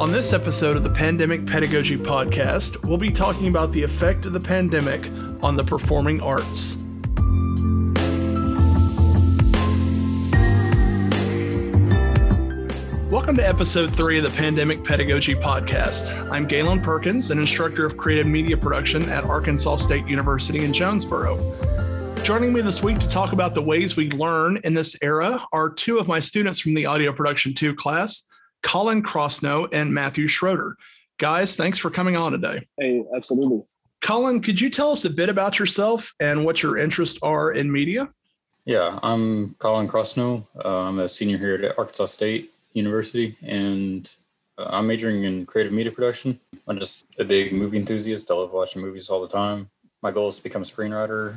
On this episode of the Pandemic Pedagogy Podcast, we'll be talking about the effect of the pandemic on the performing arts. Welcome to episode three of the Pandemic Pedagogy Podcast. I'm Galen Perkins, an instructor of creative media production at Arkansas State University in Jonesboro. Joining me this week to talk about the ways we learn in this era are two of my students from the Audio Production 2 class, Colin Crossnow and Matthew Schroeder. Guys, thanks for coming on today. Hey, absolutely. Colin, could you tell us a bit about yourself and what your interests are in media? Yeah, I'm Colin Crossnow. Uh, I'm a senior here at Arkansas State University, and uh, I'm majoring in creative media production. I'm just a big movie enthusiast. I love watching movies all the time. My goal is to become a screenwriter.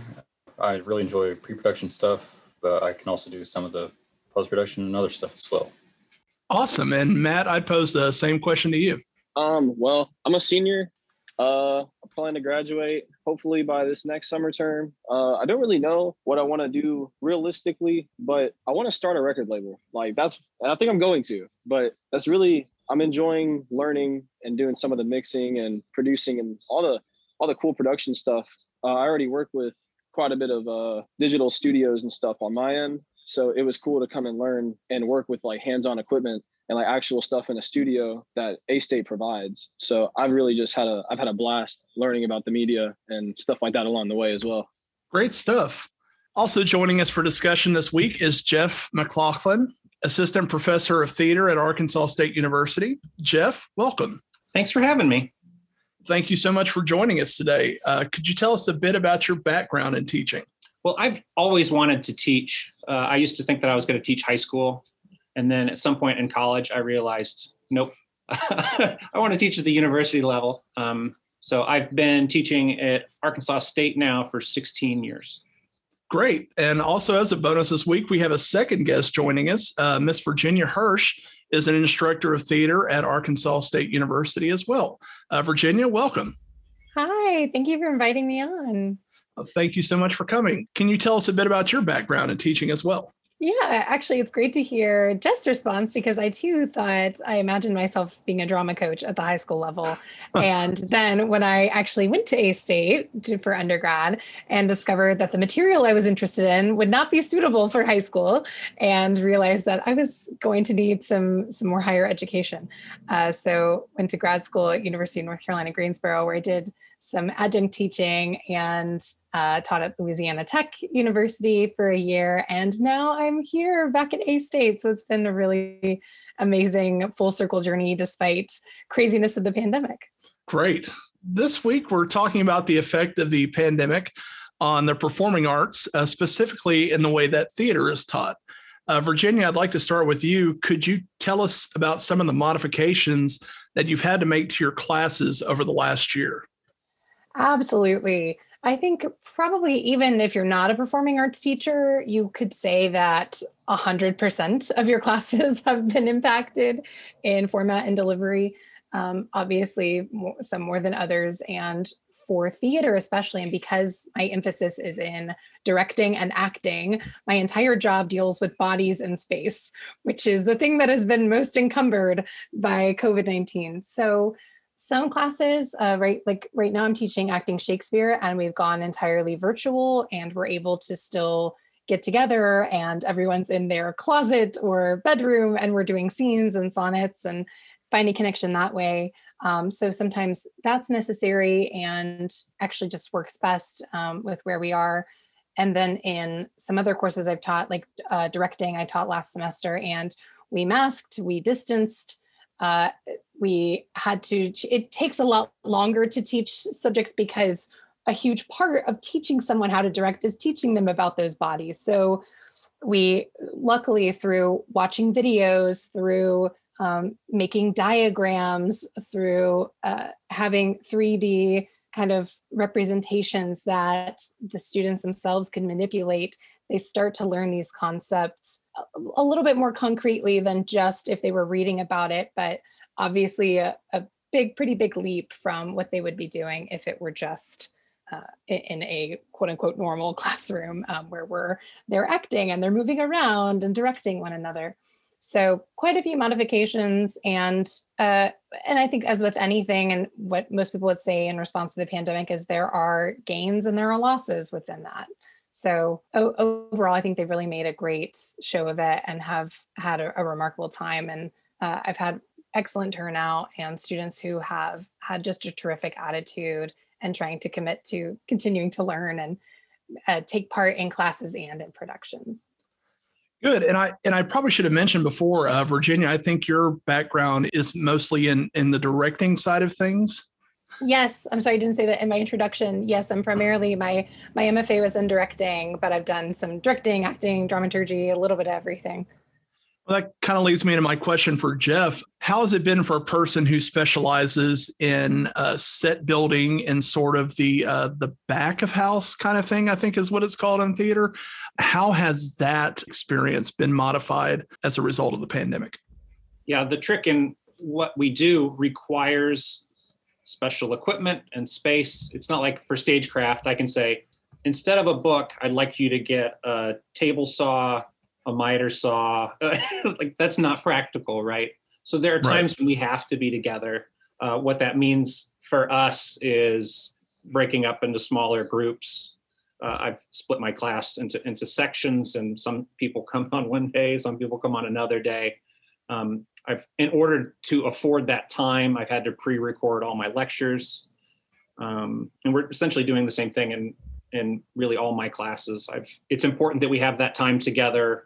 I really enjoy pre-production stuff, but I can also do some of the post-production and other stuff as well. Awesome. And Matt, I'd pose the same question to you. Um, well, I'm a senior. Uh, I plan to graduate hopefully by this next summer term. Uh, I don't really know what I want to do realistically, but I want to start a record label. Like that's, I think I'm going to, but that's really, I'm enjoying learning and doing some of the mixing and producing and all the, all the cool production stuff. Uh, I already work with quite a bit of uh, digital studios and stuff on my end. So it was cool to come and learn and work with like hands-on equipment and like actual stuff in a studio that A State provides. So I've really just had a I've had a blast learning about the media and stuff like that along the way as well. Great stuff. Also joining us for discussion this week is Jeff McLaughlin, assistant professor of theater at Arkansas State University. Jeff, welcome. Thanks for having me. Thank you so much for joining us today. Uh, could you tell us a bit about your background in teaching? Well, I've always wanted to teach. Uh, I used to think that I was going to teach high school. And then at some point in college, I realized, nope, I want to teach at the university level. Um, so I've been teaching at Arkansas State now for 16 years. Great. And also, as a bonus this week, we have a second guest joining us. Uh, Miss Virginia Hirsch is an instructor of theater at Arkansas State University as well. Uh, Virginia, welcome. Hi, thank you for inviting me on. Thank you so much for coming. Can you tell us a bit about your background in teaching as well? Yeah, actually, it's great to hear Jeff's response because I too thought I imagined myself being a drama coach at the high school level. and then when I actually went to A State for undergrad and discovered that the material I was interested in would not be suitable for high school and realized that I was going to need some, some more higher education. Uh, so went to grad school at University of North Carolina, Greensboro, where I did some adjunct teaching and uh, taught at Louisiana Tech University for a year. And now I'm here back at A State. So it's been a really amazing full circle journey despite craziness of the pandemic. Great. This week, we're talking about the effect of the pandemic on the performing arts, uh, specifically in the way that theater is taught. Uh, Virginia, I'd like to start with you. Could you tell us about some of the modifications that you've had to make to your classes over the last year? Absolutely. I think probably even if you're not a performing arts teacher, you could say that 100% of your classes have been impacted in format and delivery. Um, obviously, some more than others. And for theater, especially, and because my emphasis is in directing and acting, my entire job deals with bodies and space, which is the thing that has been most encumbered by COVID 19. So, some classes uh, right like right now i'm teaching acting shakespeare and we've gone entirely virtual and we're able to still get together and everyone's in their closet or bedroom and we're doing scenes and sonnets and finding connection that way. Um, so sometimes that's necessary and actually just works best um, with where we are. And then in some other courses i've taught like uh, directing i taught last semester and we masked we distanced uh, we had to, it takes a lot longer to teach subjects because a huge part of teaching someone how to direct is teaching them about those bodies. So we luckily through watching videos, through um, making diagrams, through uh, having 3D kind of representations that the students themselves can manipulate, they start to learn these concepts a little bit more concretely than just if they were reading about it, but obviously a, a big, pretty big leap from what they would be doing if it were just uh, in a quote unquote normal classroom um, where we're they're acting and they're moving around and directing one another. So quite a few modifications, and uh, and I think as with anything, and what most people would say in response to the pandemic is there are gains and there are losses within that. So o- overall, I think they've really made a great show of it and have had a, a remarkable time. And uh, I've had excellent turnout and students who have had just a terrific attitude and trying to commit to continuing to learn and uh, take part in classes and in productions. Good, and I and I probably should have mentioned before, uh, Virginia. I think your background is mostly in in the directing side of things. Yes, I'm sorry I didn't say that in my introduction. Yes, I'm primarily my my MFA was in directing, but I've done some directing, acting, dramaturgy, a little bit of everything. Well, that kind of leads me into my question for Jeff. How has it been for a person who specializes in uh, set building and sort of the uh, the back of house kind of thing? I think is what it's called in theater. How has that experience been modified as a result of the pandemic? Yeah, the trick in what we do requires special equipment and space. It's not like for stagecraft, I can say, instead of a book, I'd like you to get a table saw, a miter saw. like that's not practical, right? So there are times right. when we have to be together. Uh, what that means for us is breaking up into smaller groups. Uh, I've split my class into into sections, and some people come on one day, some people come on another day. Um, I've, in order to afford that time, I've had to pre-record all my lectures, um, and we're essentially doing the same thing in in really all my classes. I've. It's important that we have that time together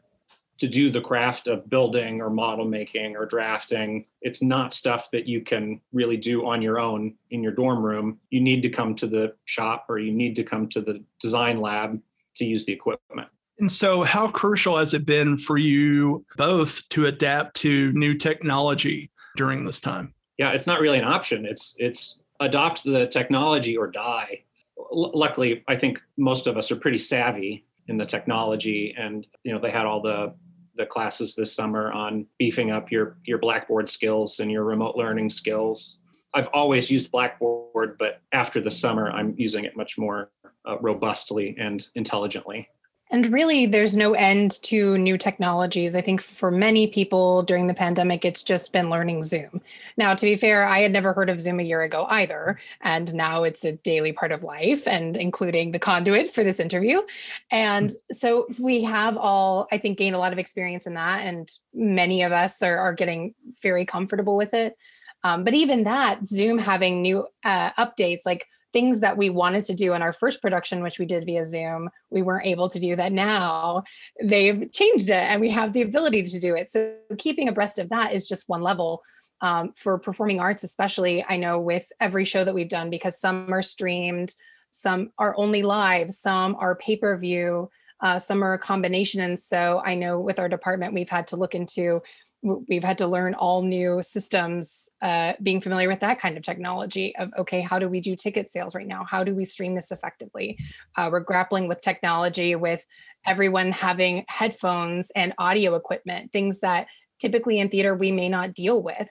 to do the craft of building or model making or drafting. It's not stuff that you can really do on your own in your dorm room. You need to come to the shop or you need to come to the design lab to use the equipment. And so, how crucial has it been for you both to adapt to new technology during this time? Yeah, it's not really an option. It's it's adopt the technology or die. L- luckily, I think most of us are pretty savvy in the technology, and you know they had all the the classes this summer on beefing up your your Blackboard skills and your remote learning skills. I've always used Blackboard, but after the summer, I'm using it much more uh, robustly and intelligently. And really, there's no end to new technologies. I think for many people during the pandemic, it's just been learning Zoom. Now, to be fair, I had never heard of Zoom a year ago either. And now it's a daily part of life and including the conduit for this interview. And so we have all, I think, gained a lot of experience in that. And many of us are, are getting very comfortable with it. Um, but even that, Zoom having new uh, updates like things that we wanted to do in our first production, which we did via Zoom, we weren't able to do that now. They've changed it and we have the ability to do it. So keeping abreast of that is just one level. Um, for performing arts, especially, I know with every show that we've done, because some are streamed, some are only live, some are pay per view, uh, some are a combination. And so I know with our department, we've had to look into we've had to learn all new systems uh, being familiar with that kind of technology of okay how do we do ticket sales right now? How do we stream this effectively? Uh, we're grappling with technology with everyone having headphones and audio equipment things that typically in theater we may not deal with.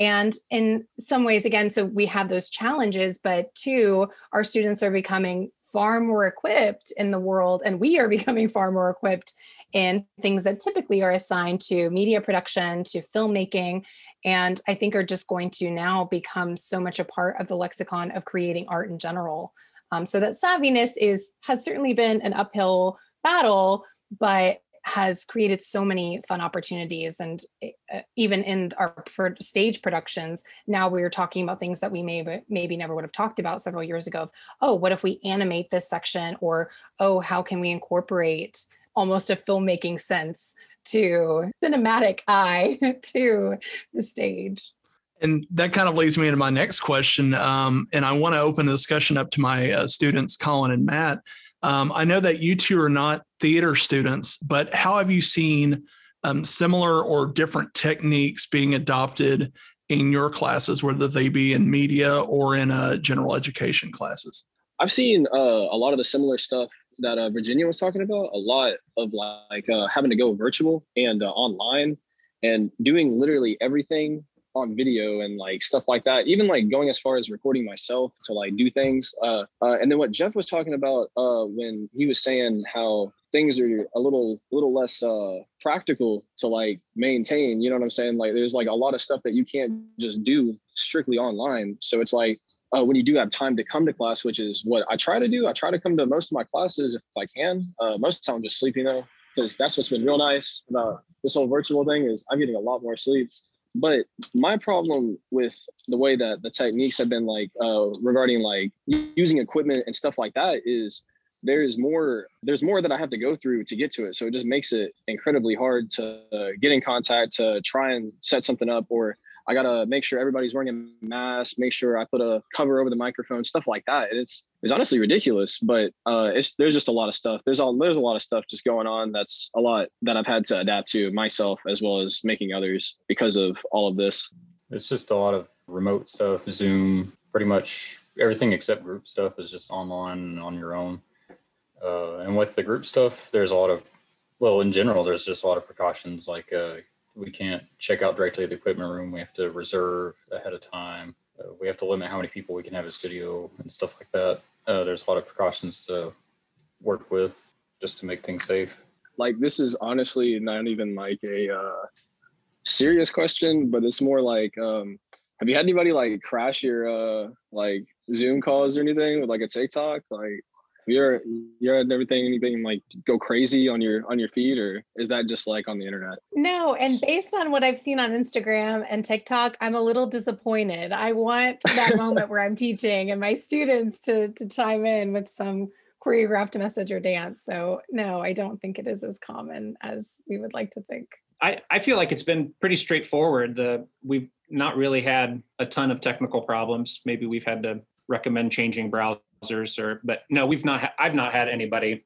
And in some ways again so we have those challenges but two our students are becoming far more equipped in the world and we are becoming far more equipped in things that typically are assigned to media production to filmmaking and i think are just going to now become so much a part of the lexicon of creating art in general. Um, so that savviness is has certainly been an uphill battle but has created so many fun opportunities. And uh, even in our stage productions now we're talking about things that we maybe maybe never would have talked about several years ago of, oh what if we animate this section? Or oh how can we incorporate almost a filmmaking sense to cinematic eye to the stage and that kind of leads me into my next question um, and i want to open the discussion up to my uh, students colin and matt um, I know that you two are not theater students, but how have you seen um, similar or different techniques being adopted in your classes, whether they be in media or in uh, general education classes? I've seen uh, a lot of the similar stuff that uh, Virginia was talking about. A lot of like uh, having to go virtual and uh, online and doing literally everything on video and like stuff like that even like going as far as recording myself to like do things uh, uh and then what jeff was talking about uh when he was saying how things are a little little less uh practical to like maintain you know what i'm saying like there's like a lot of stuff that you can't just do strictly online so it's like uh, when you do have time to come to class which is what i try to do. I try to come to most of my classes if i can. Uh, most of the time i'm just sleeping though because that's what's been real nice about this whole virtual thing is i'm getting a lot more sleep. But my problem with the way that the techniques have been like uh, regarding like using equipment and stuff like that is there's more there's more that i have to go through to get to it. So it just makes it incredibly hard to get in contact to try and set something up or i gotta make sure everybody's wearing a mask make sure i put a cover over the microphone stuff like that. And it's it's honestly ridiculous but uh it's there's just a lot of stuff. There's all there's a lot of stuff just going on that's a lot that i've had to adapt to myself as well as making others because of all of this. It's just a lot of remote stuff zoom pretty much everything except group stuff is just online on your own. Uh, and with the group stuff, there's a lot of, well, in general, there's just a lot of precautions. Like uh, we can't check out directly at the equipment room. We have to reserve ahead of time. Uh, we have to limit how many people we can have at studio and stuff like that. Uh, there's a lot of precautions to work with just to make things safe. Like this is honestly not even like a uh, serious question, but it's more like, um, have you had anybody like crash your uh, like Zoom calls or anything with like a TikTok? Like you're you're at everything anything like go crazy on your on your feed or is that just like on the internet? No and based on what i've seen on instagram and tiktok i'm a little disappointed. I want that moment where i'm teaching and my students to to chime in with some choreographed message or dance. So no i don't think it is as common as we would like to think. I i feel like it's been pretty straightforward. The we've not really had a ton of technical problems. Maybe we've had to recommend changing browsers browsers or but no we've not ha- i've not had anybody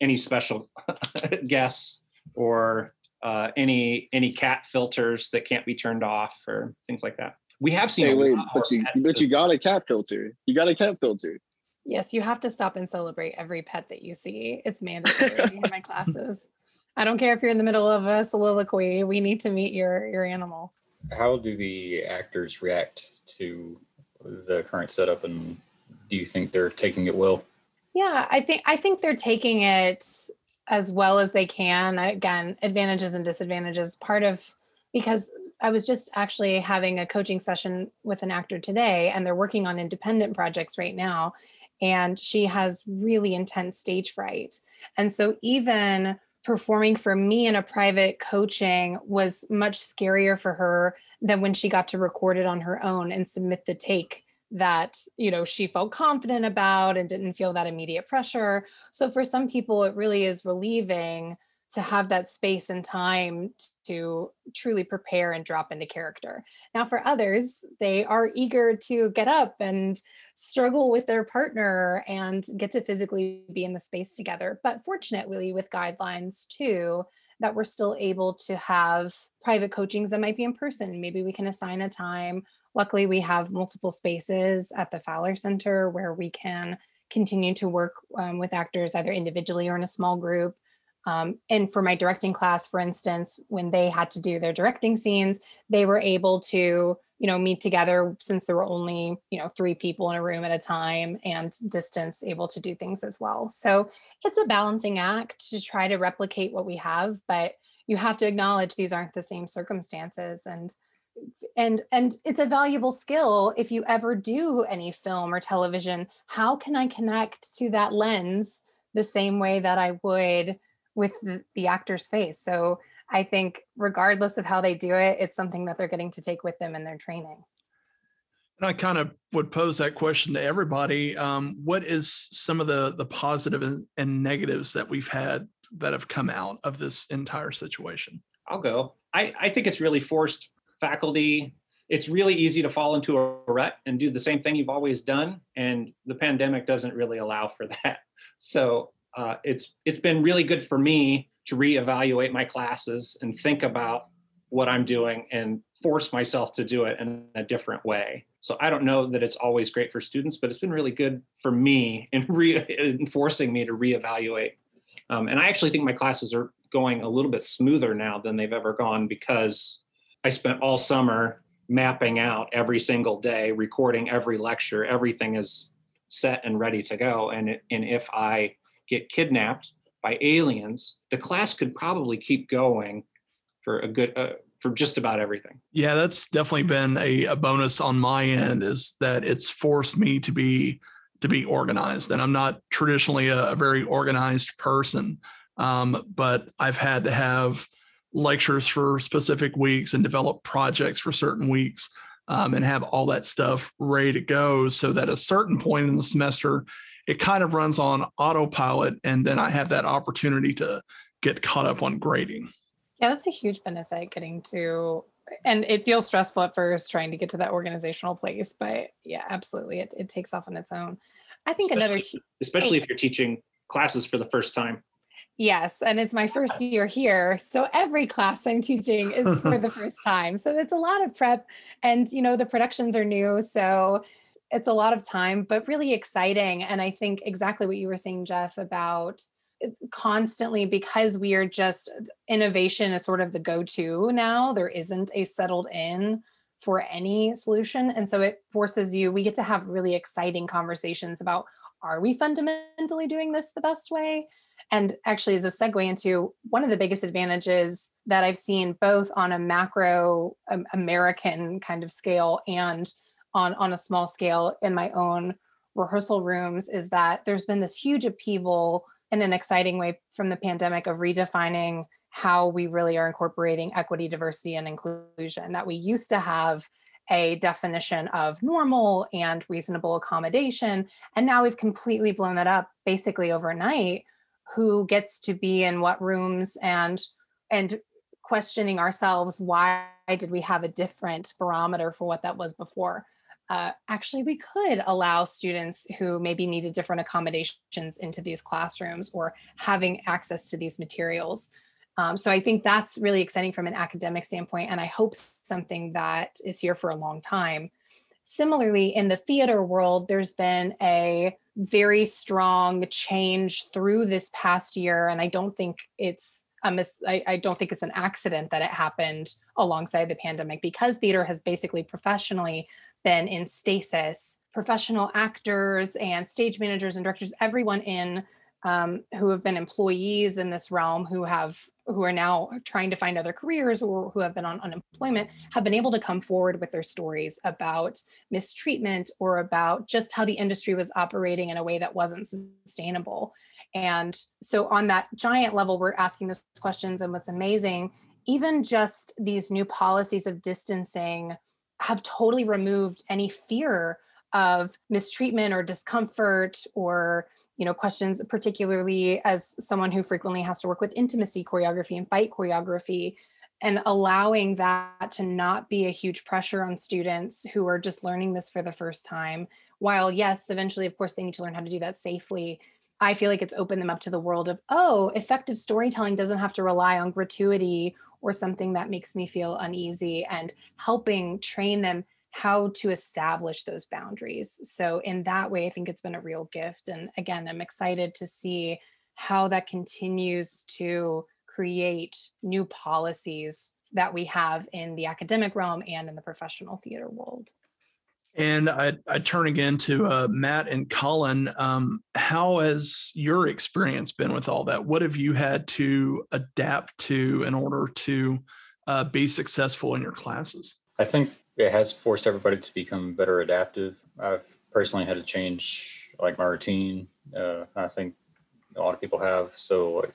any special guests or uh, any any cat filters that can't be turned off or things like that. We have seen hey, wait, but you but you got a cat filter. You got a cat filter. Yes you have to stop and celebrate every pet that you see. It's mandatory in my classes. I don't care if you're in the middle of a soliloquy. We need to meet your your animal. How do the actors react to the current setup and do you think they're taking it well? Yeah, I think I think they're taking it as well as they can. Again, advantages and disadvantages. Part of because I was just actually having a coaching session with an actor today, and they're working on independent projects right now. And she has really intense stage fright. And so, even performing for me in a private coaching was much scarier for her than when she got to record it on her own and submit the take that you know she felt confident about and didn't feel that immediate pressure. So for some people it really is relieving to have that space and time to truly prepare and drop into character. Now for others they are eager to get up and struggle with their partner and get to physically be in the space together. But fortunately with guidelines too that we're still able to have private coachings that might be in person. Maybe we can assign a time Luckily, we have multiple spaces at the Fowler Center where we can continue to work um, with actors either individually or in a small group. Um, and for my directing class, for instance, when they had to do their directing scenes, they were able to, you know, meet together since there were only, you know, three people in a room at a time and distance able to do things as well. So it's a balancing act to try to replicate what we have, but you have to acknowledge these aren't the same circumstances. And and and it's a valuable skill if you ever do any film or television how can i connect to that lens the same way that i would with the, the actor's face so i think regardless of how they do it it's something that they're getting to take with them in their training and I kind of would pose that question to everybody. Um, what is some of the the positive and, and negatives that we've had that have come out of this entire situation? I'll go. I, I think it's really forced faculty, it's really easy to fall into a rut and do the same thing you've always done. And the pandemic doesn't really allow for that. So uh, it's it's been really good for me to reevaluate my classes and think about what I'm doing and force myself to do it in a different way. So I don't know that it's always great for students, but it's been really good for me in, re- in me to reevaluate. Um, and I actually think my classes are going a little bit smoother now than they've ever gone because I spent all summer mapping out every single day, recording every lecture. Everything is set and ready to go. And, and if I get kidnapped by aliens, the class could probably keep going for a good uh, for just about everything. Yeah, that's definitely been a, a bonus on my end is that it's forced me to be to be organized. And I'm not traditionally a, a very organized person, um, but I've had to have lectures for specific weeks and develop projects for certain weeks um, and have all that stuff ready to go so that at a certain point in the semester, it kind of runs on autopilot. And then I have that opportunity to get caught up on grading. Yeah, that's a huge benefit getting to, and it feels stressful at first trying to get to that organizational place, but yeah, absolutely. It, it takes off on its own. I think especially, another, especially oh. if you're teaching classes for the first time. Yes, and it's my first year here, so every class I'm teaching is for the first time. So it's a lot of prep, and you know the productions are new, so it's a lot of time, but really exciting. And I think exactly what you were saying, Jeff, about eh, constantly because we are just innovation is sort of the go-to now there isn't a settled in for any solution and so it forces you we get to have really exciting conversations about are we fundamentally doing this the best way and actually as a segue into one of the biggest advantages that i've seen both on a macro um, american kind of scale and on on a small scale in my own rehearsal rooms is that there's been this huge upheaval in an exciting way from the pandemic of redefining how we really are incorporating equity, diversity, and inclusion. That we used to have a definition of normal and reasonable accommodation. And now we've completely blown that up basically overnight. Who gets to be in what rooms and and questioning ourselves why did we have a different barometer for what that was before uh, actually we could allow students who maybe needed different accommodations into these classrooms or having access to these materials. Um, so I think that's really exciting from an academic standpoint, and I hope something that is here for a long time. Similarly, in the theater world, there's been a very strong change through this past year, and I don't think it's a mis- I, I don't think it's an accident that it happened alongside the pandemic because theater has basically professionally been in stasis. Professional actors and stage managers and directors, everyone in um, who have been employees in this realm who have who are now trying to find other careers or who have been on unemployment have been able to come forward with their stories about mistreatment or about just how the industry was operating in a way that wasn't sustainable. And so on that giant level we're asking those questions. And what's amazing even just these new policies of distancing have totally removed any fear of mistreatment or discomfort or you know questions particularly as someone who frequently has to work with intimacy choreography and fight choreography and allowing that to not be a huge pressure on students who are just learning this for the first time. While yes eventually of course they need to learn how to do that safely i feel like it's opened them up to the world of oh effective storytelling doesn't have to rely on gratuity or something that makes me feel uneasy and helping train them how to establish those boundaries. So, in that way, I think it's been a real gift. And again, I'm excited to see how that continues to create new policies that we have in the academic realm and in the professional theater world. And I, I turn again to uh, Matt and Colin. Um, how has your experience been with all that? What have you had to adapt to in order to uh, be successful in your classes? I think it has forced everybody to become better adaptive. I've personally had to change like my routine. Uh, I think a lot of people have. So like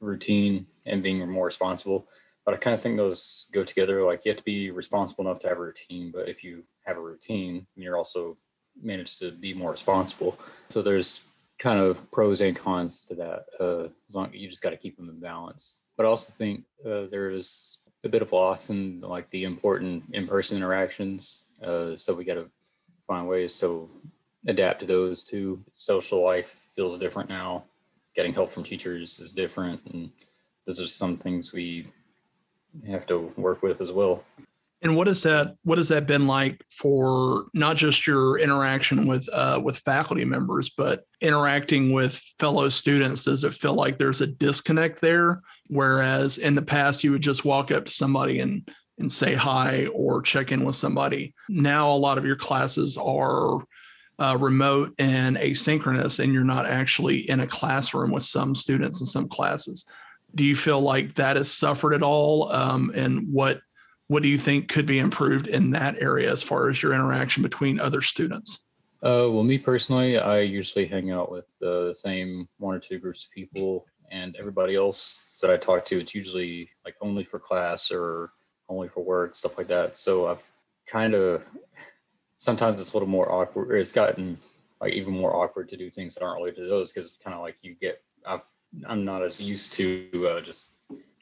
routine and being more responsible but I kind of think those go together. Like you have to be responsible enough to have a routine, but if you have a routine, you're also managed to be more responsible. So there's kind of pros and cons to that. Uh, as long you just got to keep them in balance. But I also think uh, there is a bit of loss in like the important in-person interactions. Uh, so we got to find ways to adapt to those too. Social life feels different now. Getting help from teachers is different, and those are some things we have to work with as well. And what is that? What has that been like for not just your interaction with uh, with faculty members, but interacting with fellow students? Does it feel like there's a disconnect there? Whereas in the past, you would just walk up to somebody and and say hi or check in with somebody. Now, a lot of your classes are uh, remote and asynchronous, and you're not actually in a classroom with some students in some classes. Do you feel like that has suffered at all? Um, and what what do you think could be improved in that area as far as your interaction between other students? Uh, well, me personally, I usually hang out with the same one or two groups of people, and everybody else that I talk to, it's usually like only for class or only for work, stuff like that. So I've kind of sometimes it's a little more awkward. It's gotten like even more awkward to do things that aren't related to those because it's kind of like you get. I've, I'm not as used to uh, just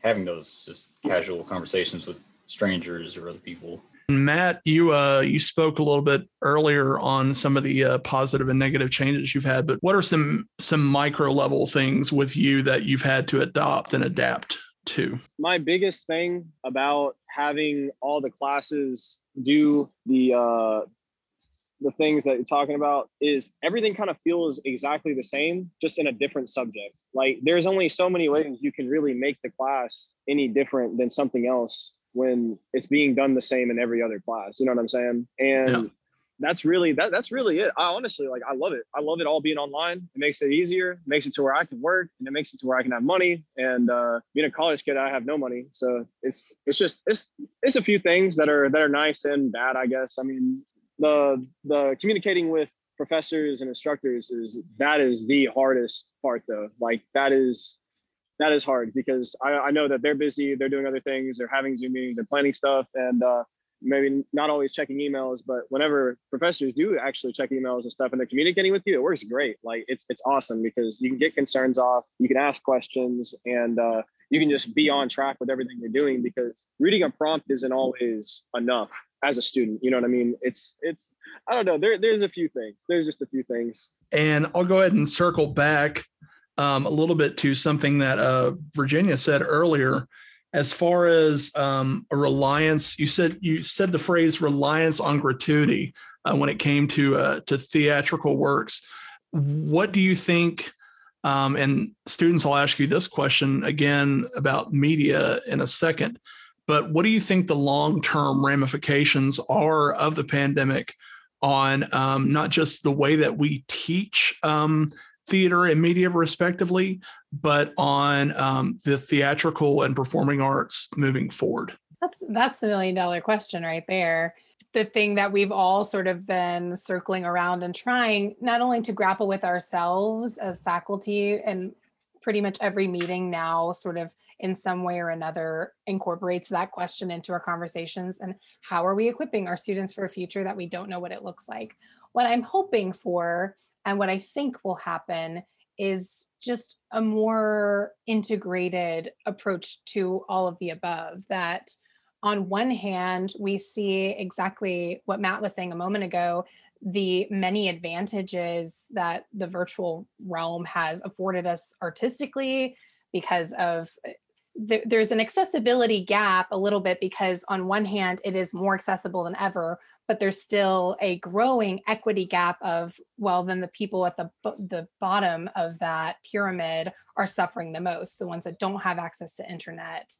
having those just casual conversations with strangers or other people. Matt, you uh, you spoke a little bit earlier on some of the uh, positive and negative changes you've had, but what are some some micro level things with you that you've had to adopt and adapt to? My biggest thing about having all the classes do the uh, the things that you're talking about is everything kind of feels exactly the same, just in a different subject. Like there's only so many ways you can really make the class any different than something else when it's being done the same in every other class. You know what I'm saying? And yeah. that's really that that's really it. I honestly like I love it. I love it all being online. It makes it easier, makes it to where I can work and it makes it to where I can have money. And uh being a college kid, I have no money. So it's it's just it's it's a few things that are that are nice and bad, I guess. I mean, the the communicating with professors and instructors is that is the hardest part though. Like that is that is hard because I, I know that they're busy, they're doing other things, they're having Zoom meetings, they're planning stuff, and uh, maybe not always checking emails. But whenever professors do actually check emails and stuff, and they're communicating with you, it works great. Like it's it's awesome because you can get concerns off, you can ask questions, and uh, you can just be on track with everything you're doing because reading a prompt isn't always enough as a student you know what i mean it's it's i don't know there, there's a few things there's just a few things and i'll go ahead and circle back um, a little bit to something that uh, Virginia said earlier, as far as um, a reliance. You said you said the phrase reliance on gratuity uh, when it came to uh, to theatrical works. What do you think? Um, and students, I'll ask you this question again about media in a second. But what do you think the long term ramifications are of the pandemic on um, not just the way that we teach um, theater and media respectively, but on um, the theatrical and performing arts moving forward? That's that's the million dollar question right there. The thing that we've all sort of been circling around and trying not only to grapple with ourselves as faculty and pretty much every meeting now sort of in some way or another incorporates that question into our conversations and how are we equipping our students for a future that we don't know what it looks like what i'm hoping for and what I think will happen is just a more integrated approach to all of the above. That on one hand, we see exactly what Matt was saying a moment ago the many advantages that the virtual realm has afforded us artistically because of eh, there's an accessibility gap a little bit because on one hand it is more accessible than ever but there's still a growing equity gap of well then the people at the the bottom of that pyramid are suffering the most the ones that don't have access to internet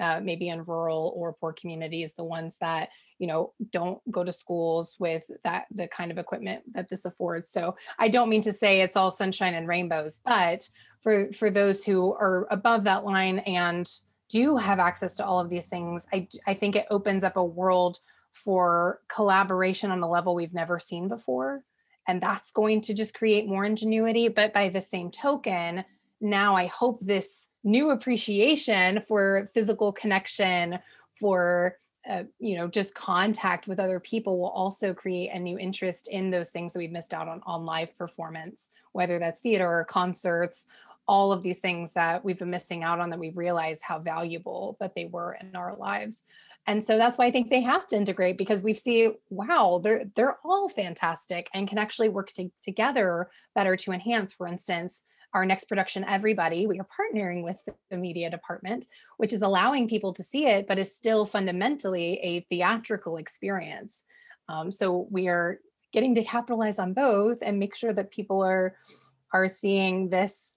uh, maybe in rural or poor communities the ones that you know don't go to schools with that the kind of equipment that this affords. So i don't mean to say it's all sunshine and rainbows but for for those who are above that line and do have access to all of these things i i think it opens up a world for collaboration on a level we've never seen before. And that's going to just create more ingenuity. But by the same token, now I hope this new appreciation for physical connection, for uh, you know just contact with other people will also create a new interest in those things that we've missed out on on live performance whether that's theater or concerts all of these things that we've been missing out on that we realize how valuable that they were in our lives and so that's why I think they have to integrate because we see, wow, they're they're all fantastic and can actually work to, together better to enhance. For instance, our next production, Everybody, we are partnering with the media department, which is allowing people to see it, but is still fundamentally a theatrical experience. Um, so we are getting to capitalize on both and make sure that people are are seeing this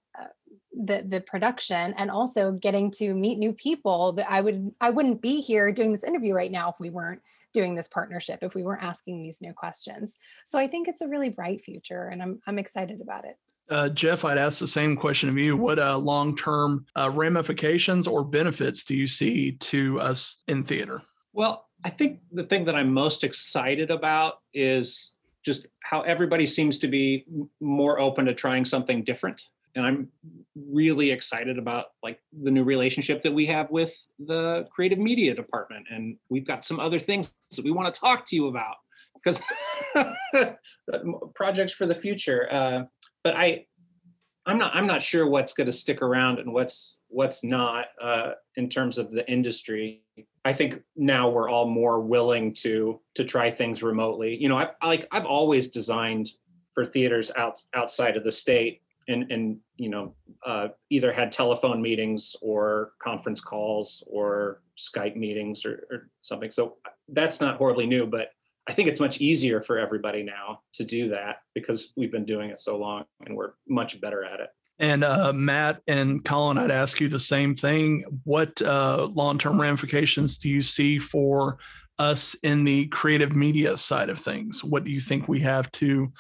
the the production and also getting to meet new people that I would I wouldn't be here doing this interview right now if we weren't doing this partnership if we weren't asking these new questions. So I think it's a really bright future and I'm I'm excited about it. Uh, Jeff, I'd ask the same question of you. What uh, long term uh, ramifications or benefits do you see to us in theater? Well, I think the thing that I'm most excited about is just how everybody seems to be more open to trying something different. And I'm really excited about like the new relationship that we have with the creative media department. And we've got some other things that we want to talk to you about because projects for the future. Uh, but I, I'm not. I'm not sure what's going to stick around and what's what's not uh, in terms of the industry. I think now we're all more willing to to try things remotely. You know, I, I like I've always designed for theaters out outside of the state, and and you know uh, either had telephone meetings or conference calls or Skype meetings or, or something. So that's not horribly new, but I think it's much easier for everybody now to do that because we've been doing it so long and we're much better at it. And uh, Matt and Colin, I'd ask you the same thing. What uh, long term ramifications do you see for us in the creative media side of things? What do you think we have to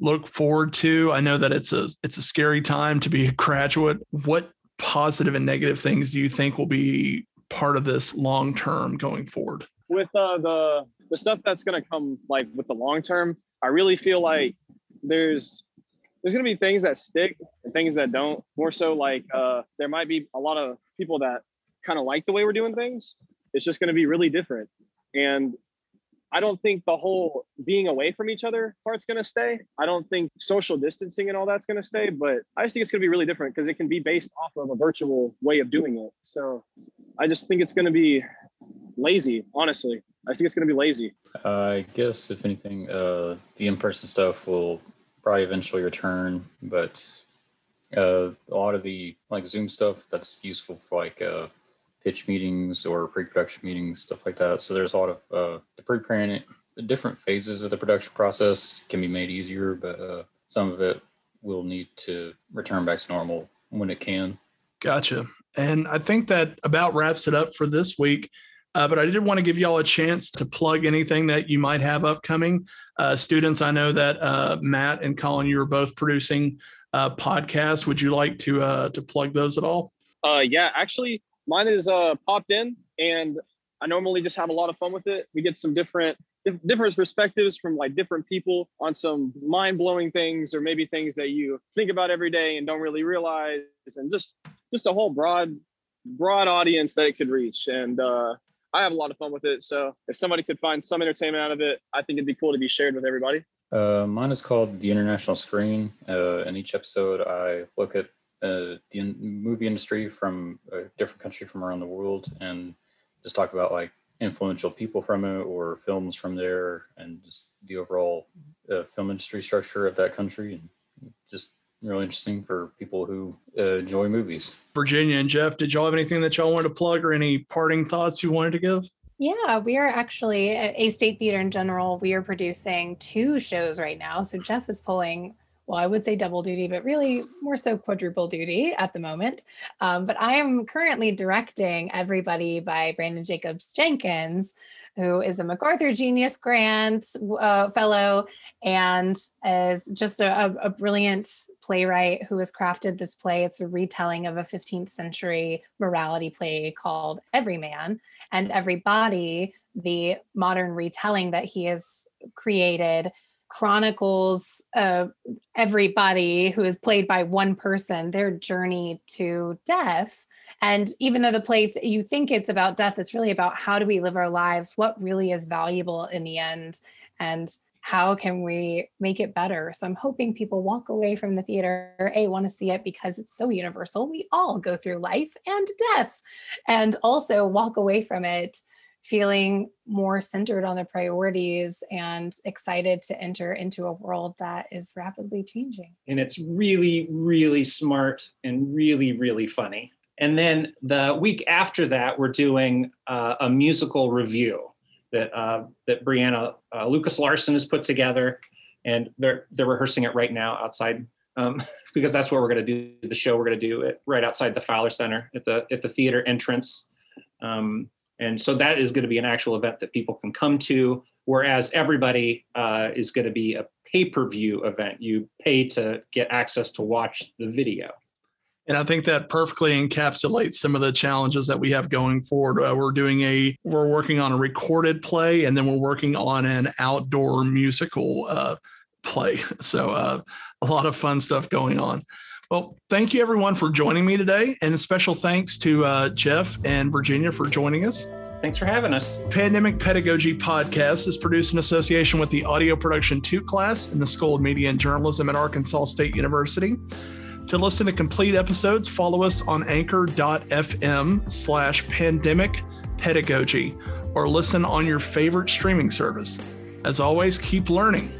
look forward to? I know that it's a it's a scary time to be a graduate. What positive and negative things do you think will be part of this long term going forward? With uh, the the stuff that's going to come like with the long term, I really feel like there's there's going to be things that stick and things that don't. More so, like uh, there might be a lot of people that kind of like the way we're doing things. It's just going to be really different, and I don't think the whole being away from each other part's going to stay. I don't think social distancing and all that's going to stay, but I just think it's going to be really different because it can be based off of a virtual way of doing it. So I just think it's going to be lazy, honestly. I think it's going to be lazy. I guess if anything, uh, the in-person stuff will probably eventually return, but uh, a lot of the like Zoom stuff that's useful for like uh, pitch meetings or pre-production meetings, stuff like that. So there's a lot of uh, the pre-planning, the different phases of the production process can be made easier, but uh, some of it will need to return back to normal when it can. Gotcha. And I think that about wraps it up for this week. Uh, but I did want to give y'all a chance to plug anything that you might have upcoming. Uh, students, I know that uh, Matt and Colin, you are both producing uh, podcasts. Would you like to uh, to plug those at all? Uh, yeah, actually, mine is uh, popped in, and I normally just have a lot of fun with it. We get some different different perspectives from like different people on some mind blowing things, or maybe things that you think about every day and don't really realize, and just just a whole broad broad audience that it could reach. And uh, I have a lot of fun with it. So if somebody could find some entertainment out of it, I think it'd be cool to be shared with everybody. Uh, mine is called The International Screen. Uh, in each episode, I look at uh, the in- movie industry from a different country from around the world and just talk about like influential people from it or films from there and just the overall uh, film industry structure of that country and just really interesting for people who uh, enjoy movies. Virginia and Jeff, did y'all have anything that y'all wanted to plug or any parting thoughts you wanted to give? Yeah, we are actually at A State Theater in general. We are producing two shows right now. So Jeff is pulling, well, I would say double duty, but really more so quadruple duty at the moment. Um, but I am currently directing Everybody by Branden Jacobs Jenkins, who is a MacArthur Genius Grant uh, fellow and is just a, a, brilliant playwright who has crafted this play. It's a retelling of a 15th century morality play called Everyman and Everybody, the modern retelling that he has created chronicles uh, everybody who is played by one person their journey to death and even though the play, you think it's about death, it's really about how do we live our lives? What really is valuable in the end? And how can we make it better? So I'm hoping people walk away from the theater, A, want to see it because it's so universal. We all go through life and death, and also walk away from it feeling more centered on the priorities and excited to enter into a world that is rapidly changing. And it's really, really smart and really, really funny. And then the week after that, we're doing uh, a musical review that uh, that Brianna uh, Lucas Larson has put together, and they're they're rehearsing it right now outside um, because that's where we're going to do the show. We're going to do it right outside the Fowler Center at the at the theater entrance. Um, and so that is going to be an actual event that people can come to, whereas everybody uh, is going to be a pay-per-view event. You pay to get access to watch the video. And I think that perfectly encapsulates some of the challenges that we have going forward. Uh, we're doing a, we're working on a recorded play, and then we're working on an outdoor musical uh, play. So uh, a lot of fun stuff going on. Well, thank you everyone for joining me today, and a special thanks to uh, Jeff and Virginia for joining us. Thanks for having us. Pandemic Pedagogy Podcast is produced in association with the Audio Production 2 class in the School of Media and Journalism at Arkansas State University. To listen to complete episodes, follow us on anchor.fm slash pandemic pedagogy or listen on your favorite streaming service. As always, keep learning